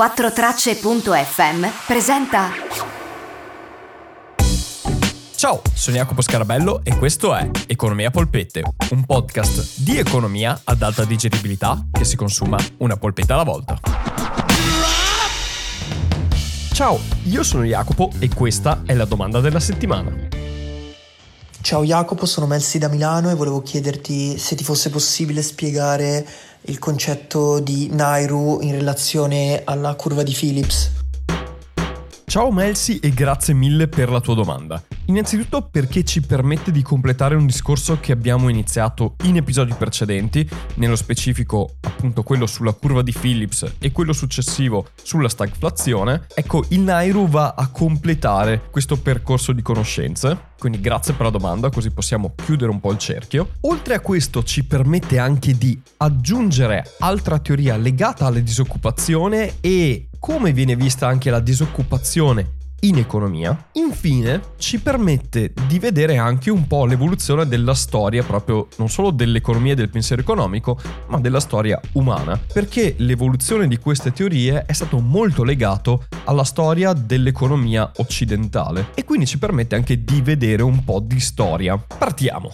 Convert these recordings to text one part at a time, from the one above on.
4tracce.fm presenta Ciao, sono Jacopo Scarabello e questo è Economia Polpette, un podcast di economia ad alta digeribilità che si consuma una polpetta alla volta. Ciao, io sono Jacopo e questa è la domanda della settimana. Ciao Jacopo, sono Melsi da Milano e volevo chiederti se ti fosse possibile spiegare il concetto di Nairu in relazione alla curva di Phillips. Ciao Melsi e grazie mille per la tua domanda. Innanzitutto perché ci permette di completare un discorso che abbiamo iniziato in episodi precedenti, nello specifico appunto quello sulla curva di Phillips e quello successivo sulla stagflazione. Ecco, il Nairu va a completare questo percorso di conoscenze quindi grazie per la domanda, così possiamo chiudere un po' il cerchio. Oltre a questo ci permette anche di aggiungere altra teoria legata alla disoccupazione e come viene vista anche la disoccupazione in economia. Infine ci permette di vedere anche un po' l'evoluzione della storia, proprio non solo dell'economia e del pensiero economico, ma della storia umana, perché l'evoluzione di queste teorie è stato molto legato alla storia dell'economia occidentale e quindi ci permette anche di vedere un po' di storia. Partiamo!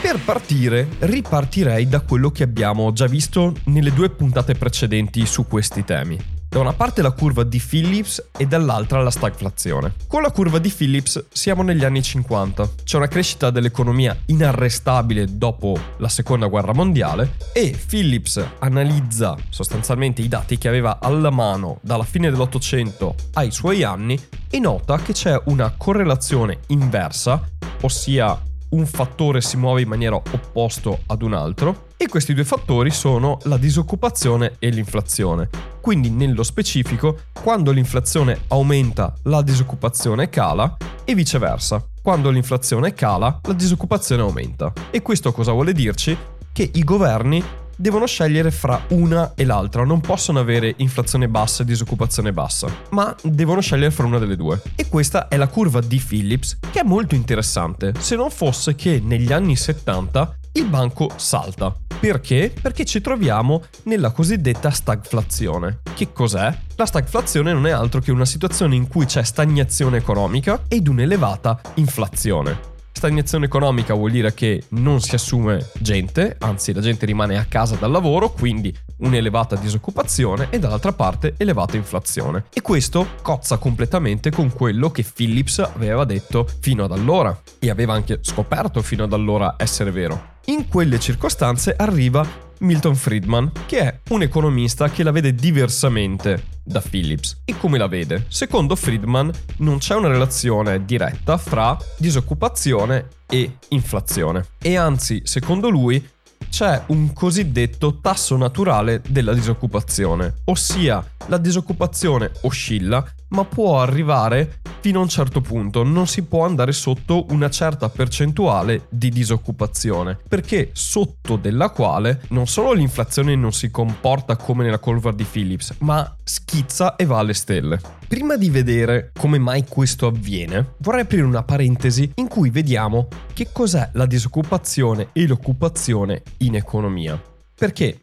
Per partire, ripartirei da quello che abbiamo già visto nelle due puntate precedenti su questi temi. Da una parte la curva di Phillips e dall'altra la stagflazione. Con la curva di Phillips siamo negli anni 50. C'è una crescita dell'economia inarrestabile dopo la seconda guerra mondiale e Phillips analizza sostanzialmente i dati che aveva alla mano dalla fine dell'Ottocento ai suoi anni e nota che c'è una correlazione inversa, ossia un fattore si muove in maniera opposta ad un altro e questi due fattori sono la disoccupazione e l'inflazione. Quindi nello specifico, quando l'inflazione aumenta, la disoccupazione cala e viceversa. Quando l'inflazione cala, la disoccupazione aumenta. E questo cosa vuole dirci? Che i governi devono scegliere fra una e l'altra, non possono avere inflazione bassa e disoccupazione bassa, ma devono scegliere fra una delle due. E questa è la curva di Phillips, che è molto interessante, se non fosse che negli anni 70 il banco salta. Perché? Perché ci troviamo nella cosiddetta stagflazione. Che cos'è? La stagflazione non è altro che una situazione in cui c'è stagnazione economica ed un'elevata inflazione. Stagnazione economica vuol dire che non si assume gente, anzi la gente rimane a casa dal lavoro, quindi un'elevata disoccupazione e dall'altra parte elevata inflazione. E questo cozza completamente con quello che Phillips aveva detto fino ad allora e aveva anche scoperto fino ad allora essere vero. In quelle circostanze arriva Milton Friedman, che è un economista che la vede diversamente da Phillips. E come la vede? Secondo Friedman non c'è una relazione diretta fra disoccupazione e inflazione. E anzi, secondo lui, c'è un cosiddetto tasso naturale della disoccupazione, ossia la disoccupazione oscilla ma può arrivare fino a un certo punto, non si può andare sotto una certa percentuale di disoccupazione, perché sotto della quale non solo l'inflazione non si comporta come nella curva di Phillips, ma schizza e va alle stelle. Prima di vedere come mai questo avviene, vorrei aprire una parentesi in cui vediamo che cos'è la disoccupazione e l'occupazione in economia. Perché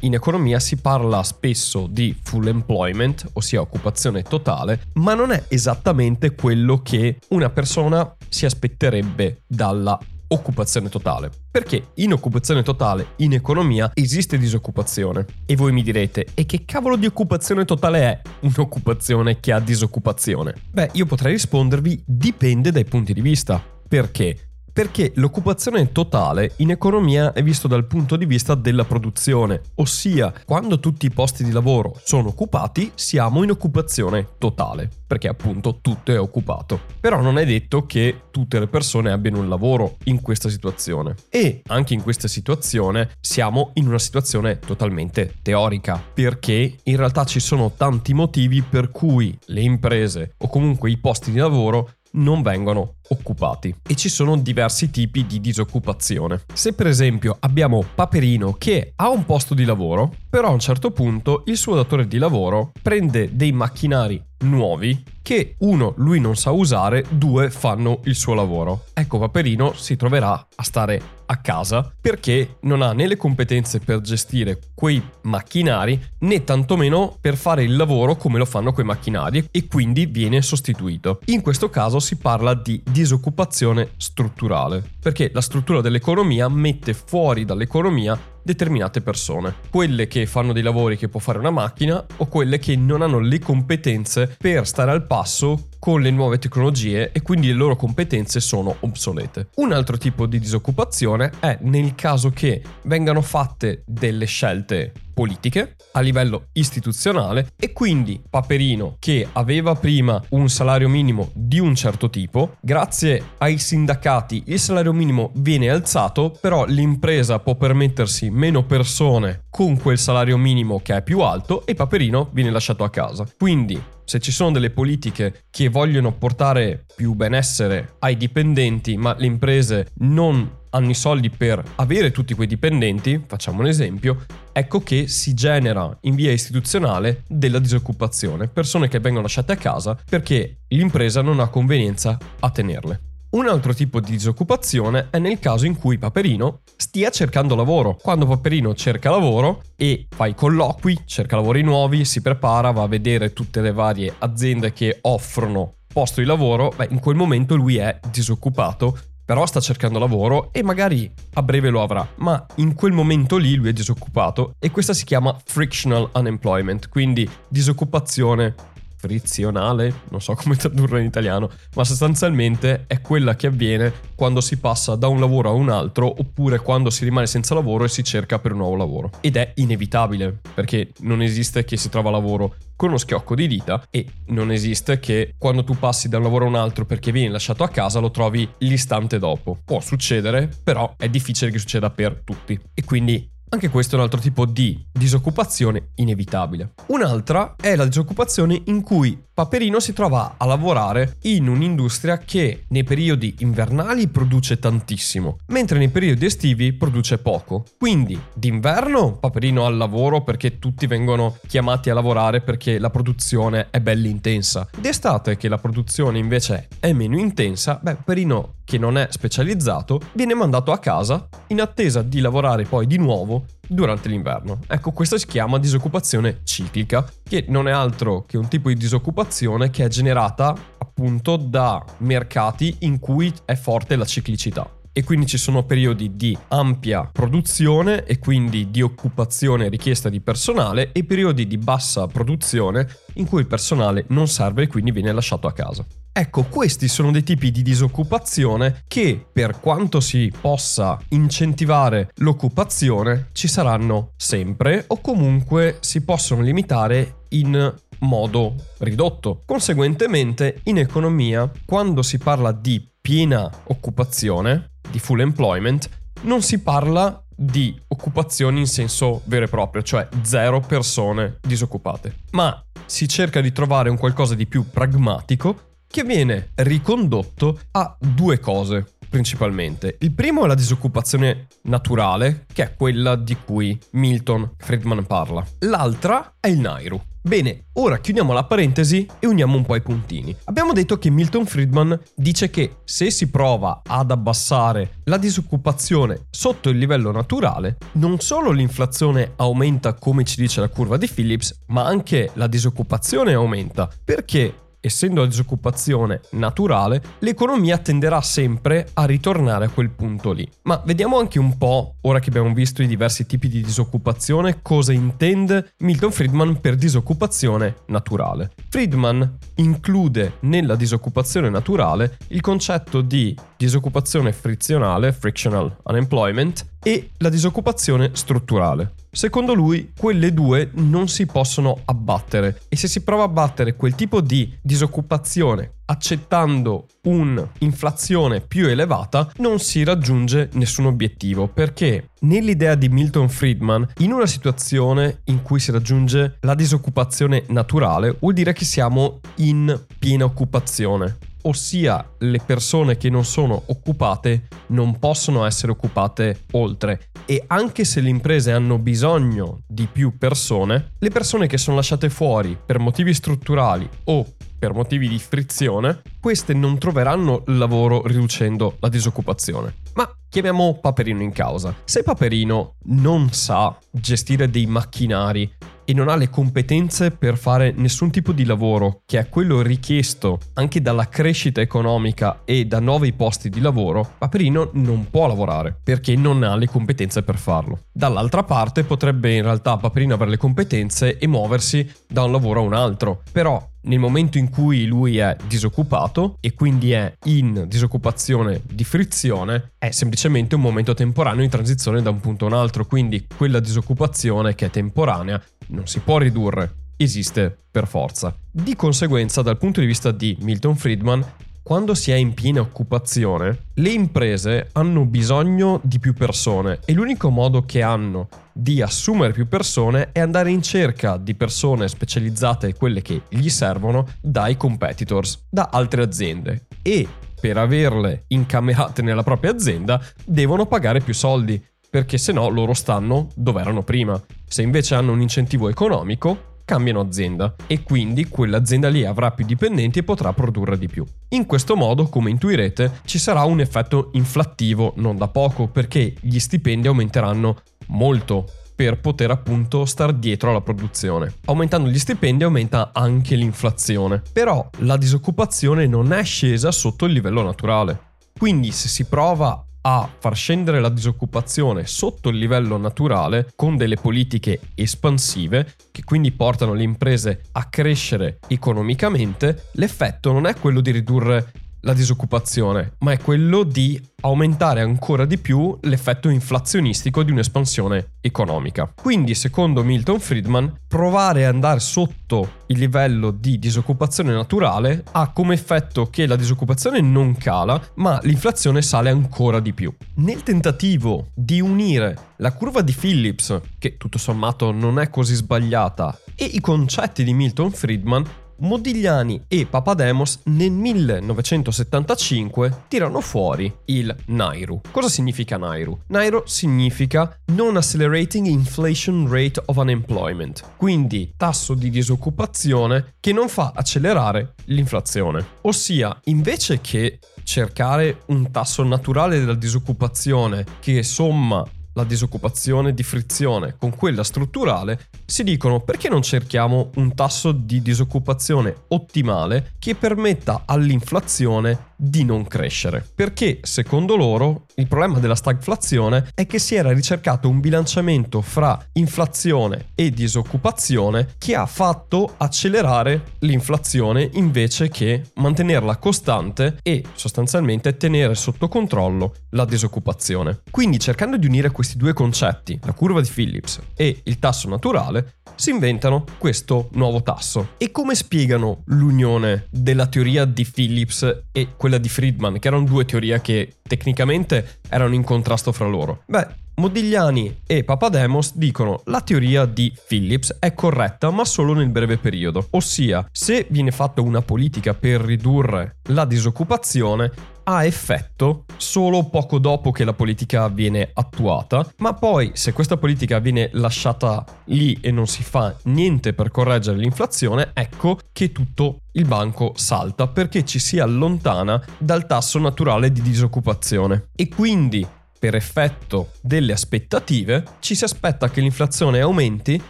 in economia si parla spesso di full employment, ossia occupazione totale, ma non è esattamente quello che una persona si aspetterebbe dalla occupazione totale. Perché in occupazione totale, in economia, esiste disoccupazione. E voi mi direte, e che cavolo di occupazione totale è un'occupazione che ha disoccupazione? Beh, io potrei rispondervi, dipende dai punti di vista. Perché? Perché l'occupazione totale in economia è visto dal punto di vista della produzione, ossia quando tutti i posti di lavoro sono occupati siamo in occupazione totale, perché appunto tutto è occupato. Però non è detto che tutte le persone abbiano un lavoro in questa situazione e anche in questa situazione siamo in una situazione totalmente teorica, perché in realtà ci sono tanti motivi per cui le imprese o comunque i posti di lavoro non vengono occupati e ci sono diversi tipi di disoccupazione. Se per esempio abbiamo Paperino che ha un posto di lavoro, però a un certo punto il suo datore di lavoro prende dei macchinari nuovi che uno lui non sa usare, due fanno il suo lavoro. Ecco Paperino si troverà a stare a casa perché non ha né le competenze per gestire quei macchinari né tantomeno per fare il lavoro come lo fanno quei macchinari e quindi viene sostituito. In questo caso si parla di disoccupazione strutturale perché la struttura dell'economia mette fuori dall'economia determinate persone, quelle che fanno dei lavori che può fare una macchina o quelle che non hanno le competenze per stare al passo con le nuove tecnologie e quindi le loro competenze sono obsolete. Un altro tipo di disoccupazione è nel caso che vengano fatte delle scelte politiche a livello istituzionale e quindi Paperino che aveva prima un salario minimo di un certo tipo, grazie ai sindacati il salario minimo viene alzato, però l'impresa può permettersi meno persone con quel salario minimo che è più alto e Paperino viene lasciato a casa. Quindi se ci sono delle politiche che vogliono portare più benessere ai dipendenti, ma le imprese non hanno i soldi per avere tutti quei dipendenti, facciamo un esempio, ecco che si genera in via istituzionale della disoccupazione, persone che vengono lasciate a casa perché l'impresa non ha convenienza a tenerle. Un altro tipo di disoccupazione è nel caso in cui Paperino stia cercando lavoro. Quando Paperino cerca lavoro e fa i colloqui, cerca lavori nuovi, si prepara, va a vedere tutte le varie aziende che offrono posto di lavoro, beh, in quel momento lui è disoccupato però sta cercando lavoro e magari a breve lo avrà, ma in quel momento lì lui è disoccupato e questa si chiama frictional unemployment, quindi disoccupazione frizionale, non so come tradurre in italiano, ma sostanzialmente è quella che avviene quando si passa da un lavoro a un altro oppure quando si rimane senza lavoro e si cerca per un nuovo lavoro. Ed è inevitabile, perché non esiste che si trova lavoro con uno schiocco di dita e non esiste che quando tu passi da un lavoro a un altro perché vieni lasciato a casa lo trovi l'istante dopo. Può succedere, però è difficile che succeda per tutti. E quindi anche questo è un altro tipo di disoccupazione inevitabile. Un'altra è la disoccupazione in cui Paperino si trova a lavorare in un'industria che nei periodi invernali produce tantissimo, mentre nei periodi estivi produce poco. Quindi d'inverno Paperino ha il lavoro perché tutti vengono chiamati a lavorare perché la produzione è bella intensa. D'estate che la produzione invece è meno intensa, beh Paperino che non è specializzato viene mandato a casa in attesa di lavorare poi di nuovo durante l'inverno. Ecco, questa si chiama disoccupazione ciclica, che non è altro che un tipo di disoccupazione che è generata appunto da mercati in cui è forte la ciclicità e quindi ci sono periodi di ampia produzione e quindi di occupazione e richiesta di personale e periodi di bassa produzione in cui il personale non serve e quindi viene lasciato a casa. Ecco, questi sono dei tipi di disoccupazione che, per quanto si possa incentivare l'occupazione, ci saranno sempre o comunque si possono limitare in modo ridotto. Conseguentemente, in economia, quando si parla di piena occupazione, di full employment, non si parla di occupazioni in senso vero e proprio, cioè zero persone disoccupate, ma si cerca di trovare un qualcosa di più pragmatico che viene ricondotto a due cose principalmente. Il primo è la disoccupazione naturale, che è quella di cui Milton Friedman parla. L'altra è il Nairu. Bene, ora chiudiamo la parentesi e uniamo un po' i puntini. Abbiamo detto che Milton Friedman dice che se si prova ad abbassare la disoccupazione sotto il livello naturale, non solo l'inflazione aumenta come ci dice la curva di Phillips, ma anche la disoccupazione aumenta. Perché essendo la disoccupazione naturale, l'economia tenderà sempre a ritornare a quel punto lì. Ma vediamo anche un po', ora che abbiamo visto i diversi tipi di disoccupazione, cosa intende Milton Friedman per disoccupazione naturale. Friedman include nella disoccupazione naturale il concetto di disoccupazione frizionale, frictional unemployment, e la disoccupazione strutturale. Secondo lui, quelle due non si possono abbattere e se si prova a battere quel tipo di disoccupazione accettando un'inflazione più elevata, non si raggiunge nessun obiettivo perché nell'idea di Milton Friedman, in una situazione in cui si raggiunge la disoccupazione naturale, vuol dire che siamo in piena occupazione ossia le persone che non sono occupate non possono essere occupate oltre e anche se le imprese hanno bisogno di più persone, le persone che sono lasciate fuori per motivi strutturali o per motivi di frizione, queste non troveranno lavoro riducendo la disoccupazione. Ma chiamiamo Paperino in causa. Se Paperino non sa gestire dei macchinari e non ha le competenze per fare nessun tipo di lavoro, che è quello richiesto anche dalla crescita economica e da nuovi posti di lavoro, Paperino non può lavorare perché non ha le competenze per farlo. Dall'altra parte potrebbe in realtà Paperino avere le competenze e muoversi da un lavoro a un altro, però nel momento in cui lui è disoccupato e quindi è in disoccupazione di frizione, è semplicemente un momento temporaneo in transizione da un punto a un altro, quindi quella disoccupazione che è temporanea non si può ridurre, esiste per forza. Di conseguenza, dal punto di vista di Milton Friedman, quando si è in piena occupazione, le imprese hanno bisogno di più persone e l'unico modo che hanno di assumere più persone è andare in cerca di persone specializzate, quelle che gli servono, dai competitors, da altre aziende. E per averle incamerate nella propria azienda devono pagare più soldi perché se no loro stanno dove erano prima. Se invece hanno un incentivo economico, cambiano azienda e quindi quell'azienda lì avrà più dipendenti e potrà produrre di più. In questo modo, come intuirete, ci sarà un effetto inflattivo non da poco perché gli stipendi aumenteranno molto per poter appunto star dietro alla produzione. Aumentando gli stipendi aumenta anche l'inflazione, però la disoccupazione non è scesa sotto il livello naturale. Quindi se si prova a far scendere la disoccupazione sotto il livello naturale con delle politiche espansive che quindi portano le imprese a crescere economicamente, l'effetto non è quello di ridurre la disoccupazione, ma è quello di aumentare ancora di più l'effetto inflazionistico di un'espansione economica. Quindi, secondo Milton Friedman, provare ad andare sotto il livello di disoccupazione naturale ha come effetto che la disoccupazione non cala, ma l'inflazione sale ancora di più. Nel tentativo di unire la curva di Phillips, che tutto sommato non è così sbagliata, e i concetti di Milton Friedman, Modigliani e Papademos nel 1975 tirano fuori il Nairu. Cosa significa Nairu? Nairu significa Non Accelerating Inflation Rate of Unemployment, quindi tasso di disoccupazione che non fa accelerare l'inflazione. Ossia, invece che cercare un tasso naturale della disoccupazione che somma la disoccupazione di frizione. Con quella strutturale, si dicono perché non cerchiamo un tasso di disoccupazione ottimale che permetta all'inflazione di non crescere. Perché, secondo loro, il problema della stagflazione è che si era ricercato un bilanciamento fra inflazione e disoccupazione che ha fatto accelerare l'inflazione invece che mantenerla costante e sostanzialmente tenere sotto controllo la disoccupazione. Quindi cercando di unire questi due concetti, la curva di Phillips e il tasso naturale, si inventano questo nuovo tasso. E come spiegano l'unione della teoria di Phillips e quella di Friedman, che erano due teorie che tecnicamente erano in contrasto fra loro? Beh, Modigliani e Papademos dicono la teoria di Phillips è corretta ma solo nel breve periodo, ossia se viene fatta una politica per ridurre la disoccupazione ha effetto solo poco dopo che la politica viene attuata, ma poi se questa politica viene lasciata lì e non si fa niente per correggere l'inflazione, ecco che tutto il banco salta perché ci si allontana dal tasso naturale di disoccupazione. E quindi per effetto delle aspettative, ci si aspetta che l'inflazione aumenti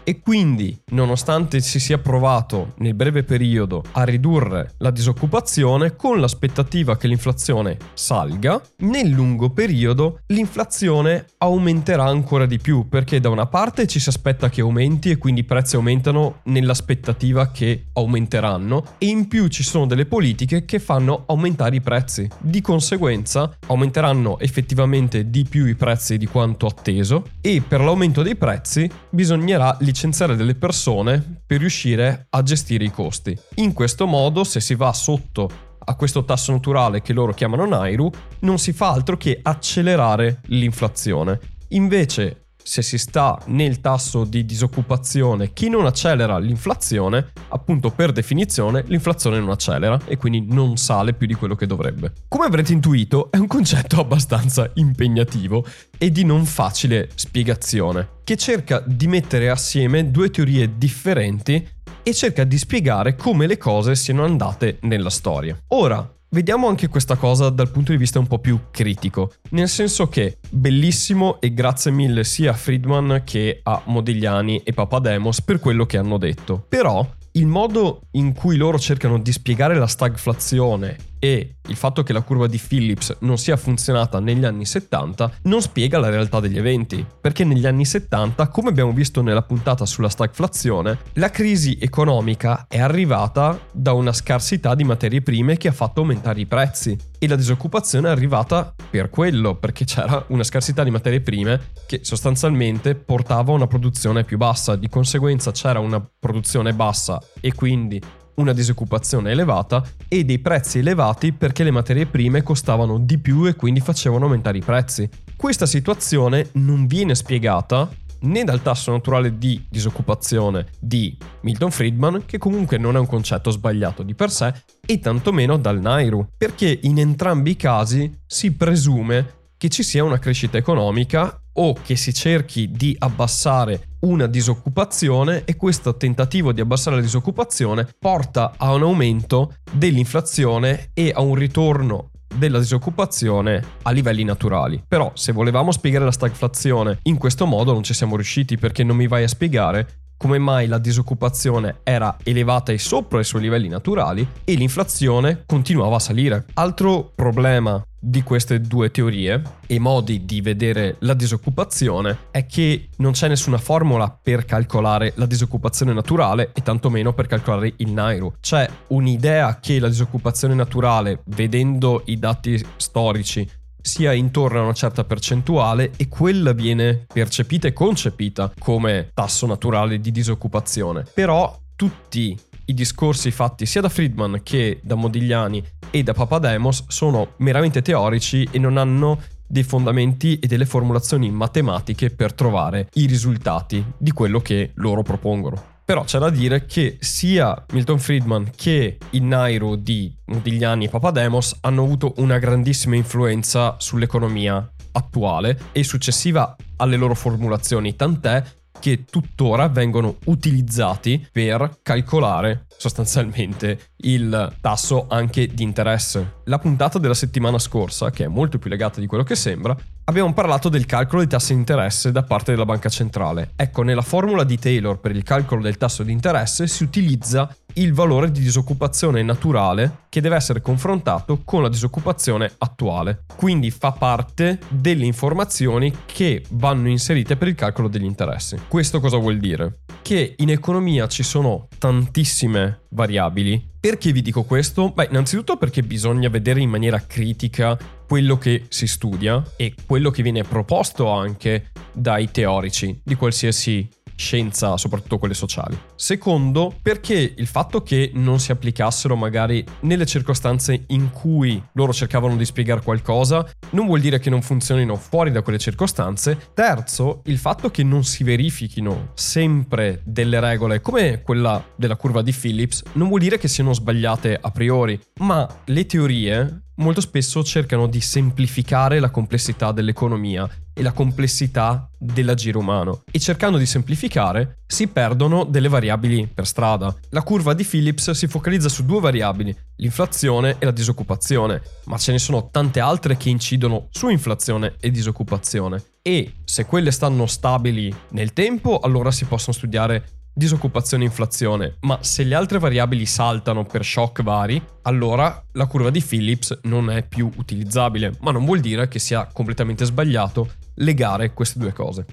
e quindi, nonostante si sia provato nel breve periodo a ridurre la disoccupazione, con l'aspettativa che l'inflazione salga, nel lungo periodo l'inflazione aumenterà ancora di più perché da una parte ci si aspetta che aumenti e quindi i prezzi aumentano nell'aspettativa che aumenteranno e in più ci sono delle politiche che fanno aumentare i prezzi. Di conseguenza aumenteranno effettivamente di di più i prezzi di quanto atteso e per l'aumento dei prezzi bisognerà licenziare delle persone per riuscire a gestire i costi. In questo modo, se si va sotto a questo tasso naturale che loro chiamano Nairu, non si fa altro che accelerare l'inflazione. Invece se si sta nel tasso di disoccupazione che non accelera l'inflazione, appunto per definizione l'inflazione non accelera e quindi non sale più di quello che dovrebbe. Come avrete intuito è un concetto abbastanza impegnativo e di non facile spiegazione, che cerca di mettere assieme due teorie differenti e cerca di spiegare come le cose siano andate nella storia. Ora, vediamo anche questa cosa dal punto di vista un po' più critico, nel senso che bellissimo e grazie mille sia a Friedman che a Modigliani e Papademos per quello che hanno detto. Però il modo in cui loro cercano di spiegare la stagflazione e il fatto che la curva di Phillips non sia funzionata negli anni 70 non spiega la realtà degli eventi, perché negli anni 70, come abbiamo visto nella puntata sulla stagflazione, la crisi economica è arrivata da una scarsità di materie prime che ha fatto aumentare i prezzi e la disoccupazione è arrivata per quello, perché c'era una scarsità di materie prime che sostanzialmente portava a una produzione più bassa, di conseguenza c'era una produzione bassa e quindi una disoccupazione elevata e dei prezzi elevati perché le materie prime costavano di più e quindi facevano aumentare i prezzi. Questa situazione non viene spiegata né dal tasso naturale di disoccupazione di Milton Friedman, che comunque non è un concetto sbagliato di per sé, e tantomeno dal Nairu, perché in entrambi i casi si presume che ci sia una crescita economica o che si cerchi di abbassare una disoccupazione e questo tentativo di abbassare la disoccupazione porta a un aumento dell'inflazione e a un ritorno della disoccupazione a livelli naturali. Però se volevamo spiegare la stagflazione in questo modo non ci siamo riusciti perché non mi vai a spiegare come mai la disoccupazione era elevata e sopra i suoi livelli naturali e l'inflazione continuava a salire. Altro problema di queste due teorie e modi di vedere la disoccupazione è che non c'è nessuna formula per calcolare la disoccupazione naturale e tantomeno per calcolare il Nairu. C'è un'idea che la disoccupazione naturale, vedendo i dati storici, sia intorno a una certa percentuale e quella viene percepita e concepita come tasso naturale di disoccupazione. Però tutti i discorsi fatti sia da Friedman che da Modigliani e da Papademos sono meramente teorici e non hanno dei fondamenti e delle formulazioni matematiche per trovare i risultati di quello che loro propongono. Però c'è da dire che sia Milton Friedman che il Nairo di Modigliani e Papademos hanno avuto una grandissima influenza sull'economia attuale e successiva alle loro formulazioni, tant'è che tuttora vengono utilizzati per calcolare sostanzialmente il tasso anche di interesse. La puntata della settimana scorsa, che è molto più legata di quello che sembra, abbiamo parlato del calcolo dei tassi di interesse da parte della banca centrale. Ecco, nella formula di Taylor per il calcolo del tasso di interesse si utilizza il valore di disoccupazione naturale che deve essere confrontato con la disoccupazione attuale. Quindi fa parte delle informazioni che vanno inserite per il calcolo degli interessi. Questo cosa vuol dire? Che in economia ci sono tantissime variabili. Perché vi dico questo? Beh, innanzitutto perché bisogna vedere in maniera critica quello che si studia e quello che viene proposto anche dai teorici di qualsiasi scienza, soprattutto quelle sociali. Secondo, perché il fatto che non si applicassero magari nelle circostanze in cui loro cercavano di spiegare qualcosa non vuol dire che non funzionino fuori da quelle circostanze. Terzo, il fatto che non si verifichino sempre delle regole come quella della curva di Phillips non vuol dire che siano sbagliate a priori, ma le teorie molto spesso cercano di semplificare la complessità dell'economia e la complessità dell'agire umano e cercando di semplificare si perdono delle variabili per strada. La curva di Phillips si focalizza su due variabili, l'inflazione e la disoccupazione, ma ce ne sono tante altre che incidono su inflazione e disoccupazione e se quelle stanno stabili nel tempo allora si possono studiare disoccupazione e inflazione, ma se le altre variabili saltano per shock vari, allora la curva di Phillips non è più utilizzabile, ma non vuol dire che sia completamente sbagliato legare queste due cose.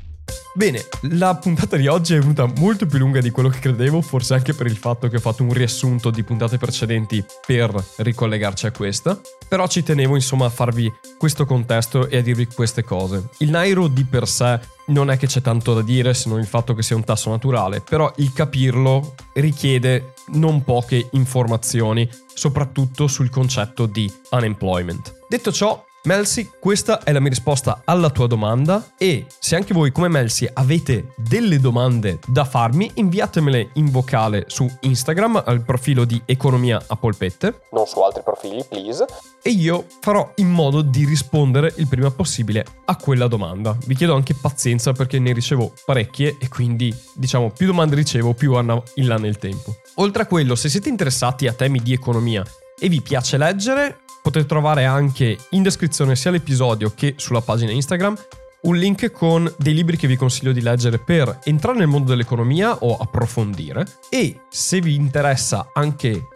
Bene, la puntata di oggi è venuta molto più lunga di quello che credevo, forse anche per il fatto che ho fatto un riassunto di puntate precedenti per ricollegarci a questa, però ci tenevo insomma a farvi questo contesto e a dirvi queste cose. Il Nairo di per sé non è che c'è tanto da dire se non il fatto che sia un tasso naturale, però il capirlo richiede non poche informazioni, soprattutto sul concetto di unemployment. Detto ciò, Melsi, questa è la mia risposta alla tua domanda e se anche voi come Melsi avete delle domande da farmi, inviatemele in vocale su Instagram al profilo di Economia a Polpette, non su altri profili, please, e io farò in modo di rispondere il prima possibile a quella domanda. Vi chiedo anche pazienza perché ne ricevo parecchie e quindi, diciamo, più domande ricevo, più vanno in là nel tempo. Oltre a quello, se siete interessati a temi di economia e vi piace leggere, Potete trovare anche in descrizione sia l'episodio che sulla pagina Instagram un link con dei libri che vi consiglio di leggere per entrare nel mondo dell'economia o approfondire. E se vi interessa anche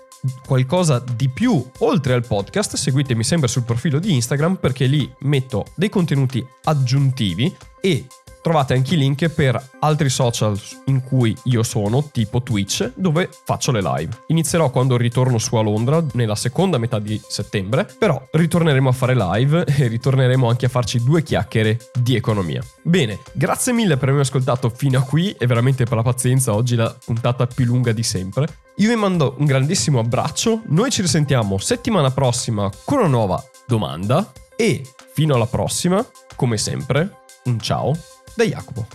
qualcosa di più oltre al podcast, seguitemi sempre sul profilo di Instagram perché lì metto dei contenuti aggiuntivi e Trovate anche i link per altri social in cui io sono, tipo Twitch, dove faccio le live. Inizierò quando ritorno su a Londra, nella seconda metà di settembre, però ritorneremo a fare live e ritorneremo anche a farci due chiacchiere di economia. Bene, grazie mille per avermi ascoltato fino a qui e veramente per la pazienza, oggi la puntata più lunga di sempre. Io vi mando un grandissimo abbraccio, noi ci risentiamo settimana prossima con una nuova domanda e fino alla prossima, come sempre, un ciao da Jacopo.